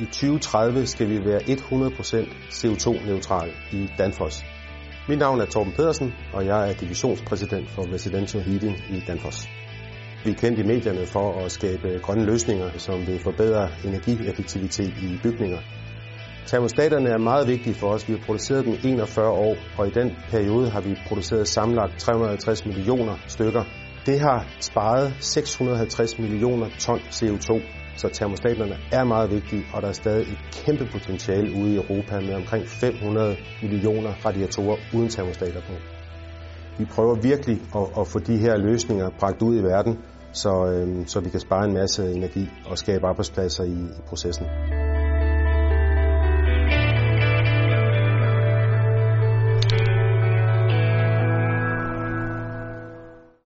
i 2030 skal vi være 100% CO2-neutral i Danfoss. Mit navn er Torben Pedersen, og jeg er divisionspræsident for Residential Heating i Danfoss. Vi er kendt i medierne for at skabe grønne løsninger, som vil forbedre energieffektivitet i bygninger. Termostaterne er meget vigtige for os. Vi har produceret dem 41 år, og i den periode har vi produceret samlet 350 millioner stykker. Det har sparet 650 millioner ton CO2, så termostaterne er meget vigtige, og der er stadig et kæmpe potentiale ude i Europa med omkring 500 millioner radiatorer uden termostater på. Vi prøver virkelig at, at få de her løsninger bragt ud i verden, så, øh, så vi kan spare en masse energi og skabe arbejdspladser i, i processen.